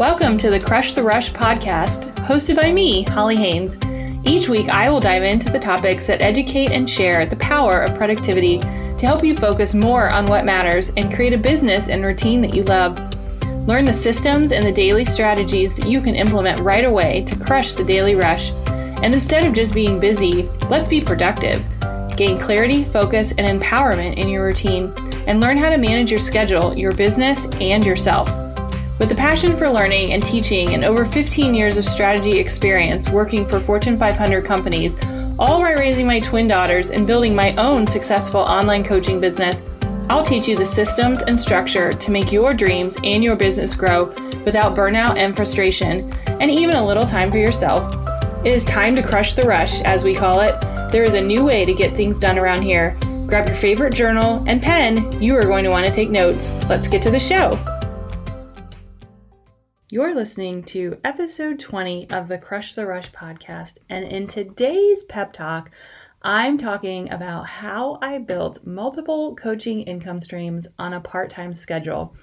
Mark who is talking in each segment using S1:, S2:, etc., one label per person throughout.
S1: Welcome to the Crush the Rush podcast, hosted by me, Holly Haynes. Each week, I will dive into the topics that educate and share the power of productivity to help you focus more on what matters and create a business and routine that you love. Learn the systems and the daily strategies that you can implement right away to crush the daily rush. And instead of just being busy, let's be productive. Gain clarity, focus, and empowerment in your routine, and learn how to manage your schedule, your business, and yourself. With a passion for learning and teaching and over 15 years of strategy experience working for Fortune 500 companies, all while raising my twin daughters and building my own successful online coaching business, I'll teach you the systems and structure to make your dreams and your business grow without burnout and frustration, and even a little time for yourself. It is time to crush the rush, as we call it. There is a new way to get things done around here. Grab your favorite journal and pen. You are going to want to take notes. Let's get to the show. You're listening to episode 20 of the Crush the Rush podcast. And in today's pep talk, I'm talking about how I built multiple coaching income streams on a part time schedule.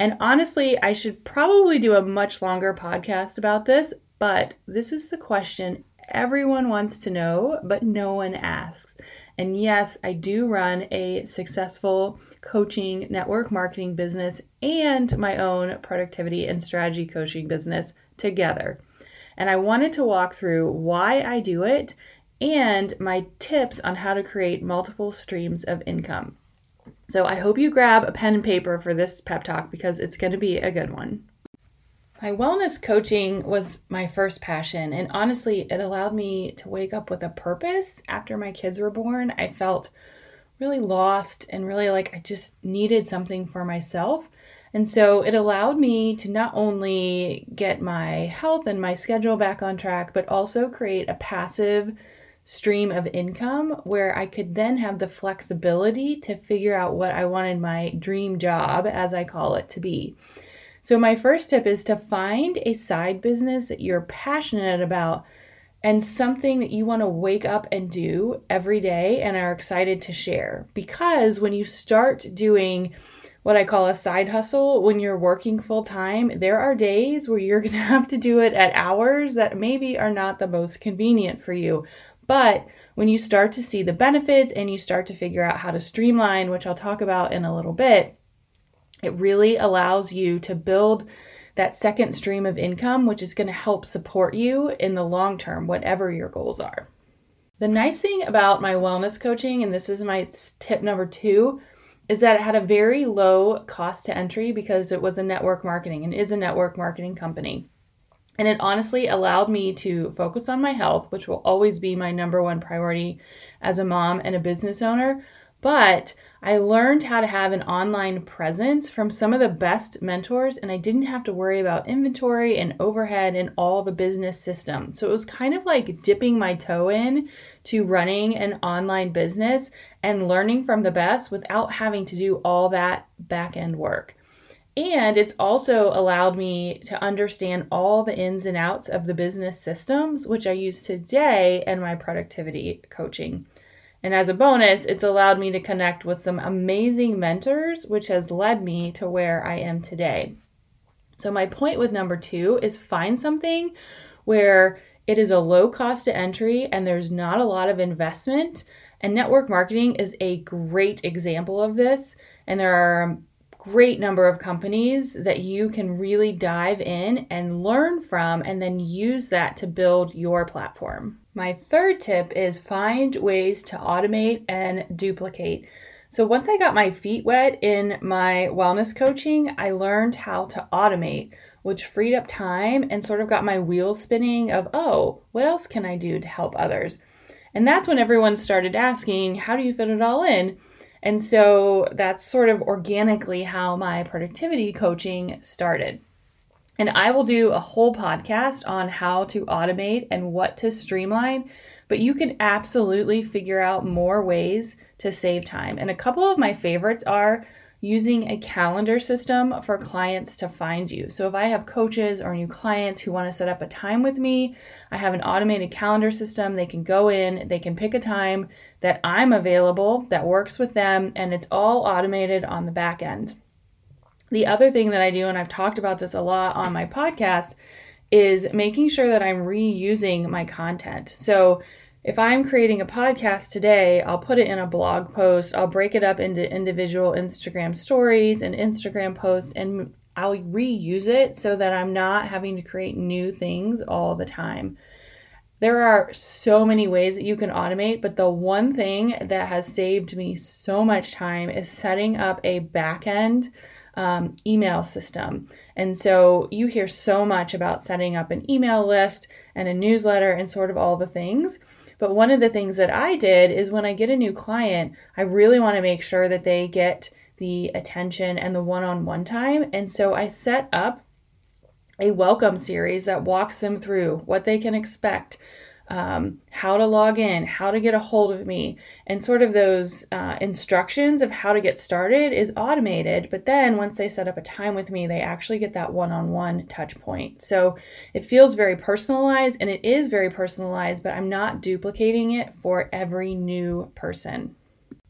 S1: And honestly, I should probably do a much longer podcast about this, but this is the question everyone wants to know, but no one asks. And yes, I do run a successful coaching, network marketing business, and my own productivity and strategy coaching business together. And I wanted to walk through why I do it and my tips on how to create multiple streams of income. So I hope you grab a pen and paper for this pep talk because it's going to be a good one. My wellness coaching was my first passion, and honestly, it allowed me to wake up with a purpose after my kids were born. I felt really lost and really like I just needed something for myself. And so it allowed me to not only get my health and my schedule back on track, but also create a passive stream of income where I could then have the flexibility to figure out what I wanted my dream job, as I call it, to be. So, my first tip is to find a side business that you're passionate about and something that you want to wake up and do every day and are excited to share. Because when you start doing what I call a side hustle, when you're working full time, there are days where you're going to have to do it at hours that maybe are not the most convenient for you. But when you start to see the benefits and you start to figure out how to streamline, which I'll talk about in a little bit, it really allows you to build that second stream of income, which is going to help support you in the long term, whatever your goals are. The nice thing about my wellness coaching, and this is my tip number two, is that it had a very low cost to entry because it was a network marketing and is a network marketing company. And it honestly allowed me to focus on my health, which will always be my number one priority as a mom and a business owner, but I learned how to have an online presence from some of the best mentors, and I didn't have to worry about inventory and overhead and all the business system. So it was kind of like dipping my toe in to running an online business and learning from the best without having to do all that back end work. And it's also allowed me to understand all the ins and outs of the business systems, which I use today in my productivity coaching. And as a bonus, it's allowed me to connect with some amazing mentors, which has led me to where I am today. So, my point with number two is find something where it is a low cost to entry and there's not a lot of investment. And network marketing is a great example of this. And there are great number of companies that you can really dive in and learn from and then use that to build your platform. My third tip is find ways to automate and duplicate. So, once I got my feet wet in my wellness coaching, I learned how to automate, which freed up time and sort of got my wheels spinning of, oh, what else can I do to help others? And that's when everyone started asking, how do you fit it all in? And so that's sort of organically how my productivity coaching started. And I will do a whole podcast on how to automate and what to streamline, but you can absolutely figure out more ways to save time. And a couple of my favorites are using a calendar system for clients to find you. So if I have coaches or new clients who want to set up a time with me, I have an automated calendar system. They can go in, they can pick a time that I'm available that works with them, and it's all automated on the back end. The other thing that I do, and I've talked about this a lot on my podcast, is making sure that I'm reusing my content. So if I'm creating a podcast today, I'll put it in a blog post, I'll break it up into individual Instagram stories and Instagram posts, and I'll reuse it so that I'm not having to create new things all the time. There are so many ways that you can automate, but the one thing that has saved me so much time is setting up a back end um, email system. And so you hear so much about setting up an email list and a newsletter and sort of all the things. But one of the things that I did is when I get a new client, I really want to make sure that they get the attention and the one on one time. And so I set up a welcome series that walks them through what they can expect, um, how to log in, how to get a hold of me, and sort of those uh, instructions of how to get started is automated. But then once they set up a time with me, they actually get that one on one touch point. So it feels very personalized and it is very personalized, but I'm not duplicating it for every new person.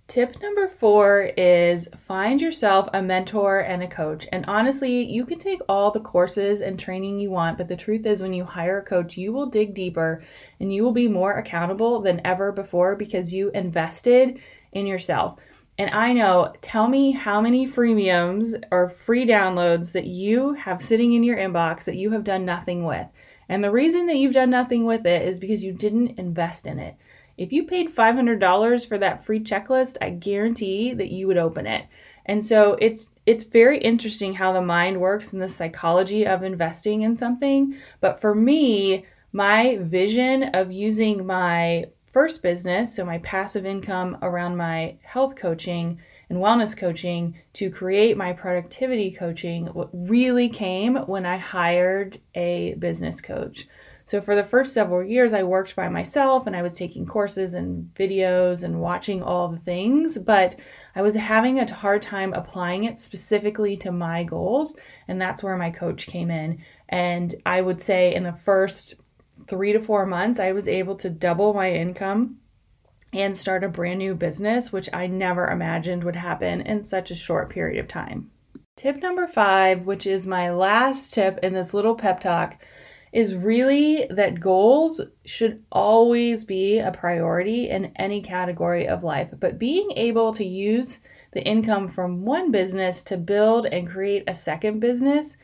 S1: Tip number four is find yourself a mentor and a coach. And honestly, you can take all the courses and training you want, but the truth is, when you hire a coach, you will dig deeper and you will be more accountable than ever before because you invested in yourself. And I know, tell me how many freemiums or free downloads that you have sitting in your inbox that you have done nothing with. And the reason that you've done nothing with it is because you didn't invest in it. If you paid $500 for that free checklist, I guarantee that you would open it. And so it's it's very interesting how the mind works and the psychology of investing in something. But for me, my vision of using my first business, so my passive income around my health coaching and wellness coaching to create my productivity coaching really came when I hired a business coach. So for the first several years, I worked by myself and I was taking courses and videos and watching all the things, but I was having a hard time applying it specifically to my goals. And that's where my coach came in. And I would say in the first three to four months, I was able to double my income and start a brand new business, which I never imagined would happen in such a short period of time. Tip number five, which is my last tip in this little pep talk is really that goals should always be a priority in any category of life. But being able to use the income from one business to build and create a second business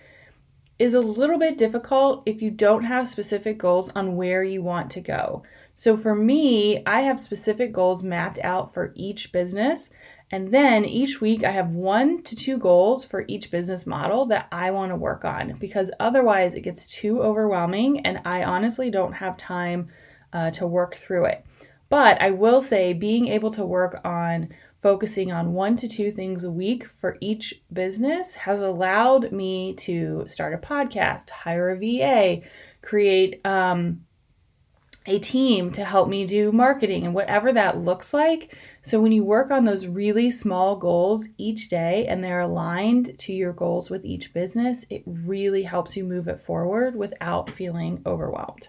S1: is a little bit difficult if you don't have specific goals on where you want to go. So for me, I have specific goals mapped out for each business and then each week, I have one to two goals for each business model that I want to work on because otherwise it gets too overwhelming and I honestly don't have time uh, to work through it. But I will say, being able to work on focusing on one to two things a week for each business has allowed me to start a podcast, hire a VA, create um, a team to help me do marketing and whatever that looks like. So, when you work on those really small goals each day and they're aligned to your goals with each business, it really helps you move it forward without feeling overwhelmed.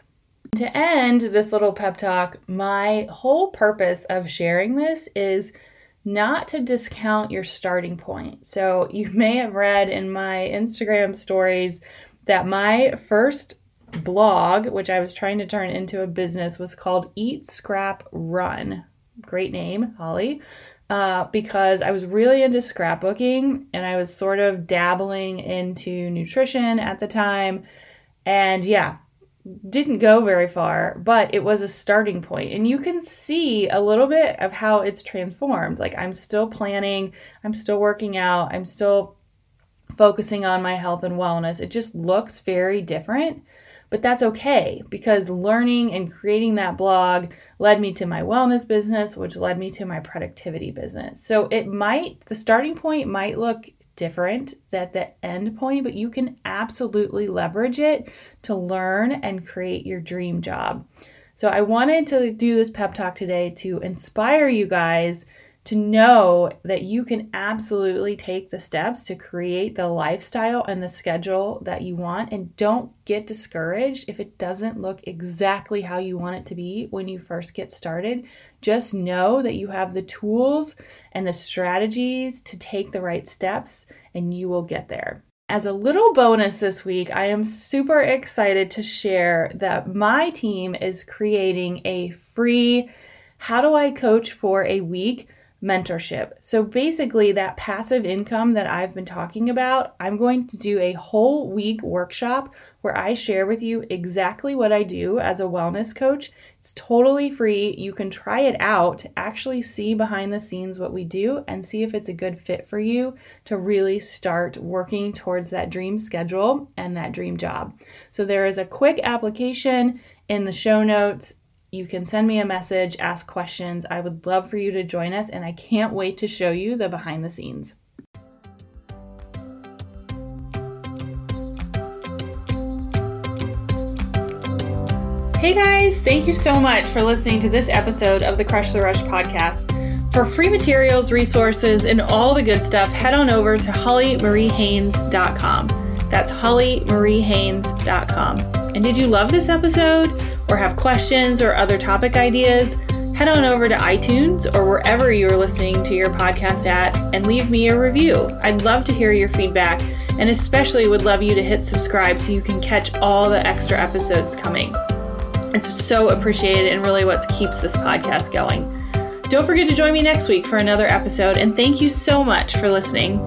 S1: To end this little pep talk, my whole purpose of sharing this is not to discount your starting point. So, you may have read in my Instagram stories that my first blog, which I was trying to turn into a business, was called Eat, Scrap, Run. Great name, Holly. Uh, because I was really into scrapbooking and I was sort of dabbling into nutrition at the time. And yeah, didn't go very far, but it was a starting point. And you can see a little bit of how it's transformed. Like I'm still planning, I'm still working out, I'm still focusing on my health and wellness. It just looks very different. But that's okay because learning and creating that blog led me to my wellness business, which led me to my productivity business. So it might, the starting point might look different at the end point, but you can absolutely leverage it to learn and create your dream job. So I wanted to do this pep talk today to inspire you guys to know that you can absolutely take the steps to create the lifestyle and the schedule that you want. And don't get discouraged if it doesn't look exactly how you want it to be when you first get started. Just know that you have the tools and the strategies to take the right steps, and you will get there. As a little bonus this week, I am super excited to share that my team is creating a free How Do I Coach for a Week mentorship. So basically, that passive income that I've been talking about, I'm going to do a whole week workshop where I share with you exactly what I do as a wellness coach. It's totally free. You can try it out actually see behind the scenes what we do and see if it's a good fit for you to really start working towards that dream schedule and that dream job. So there is a quick application in the show notes you can send me a message, ask questions. I would love for you to join us, and I can't wait to show you the behind the scenes. Hey guys, thank you so much for listening to this episode of the Crush the Rush podcast. For free materials, resources, and all the good stuff, head on over to hollymariehaynes.com. That's hollymariehaynes.com. And did you love this episode? Or have questions or other topic ideas, head on over to iTunes or wherever you're listening to your podcast at and leave me a review. I'd love to hear your feedback and especially would love you to hit subscribe so you can catch all the extra episodes coming. It's so appreciated and really what keeps this podcast going. Don't forget to join me next week for another episode, and thank you so much for listening.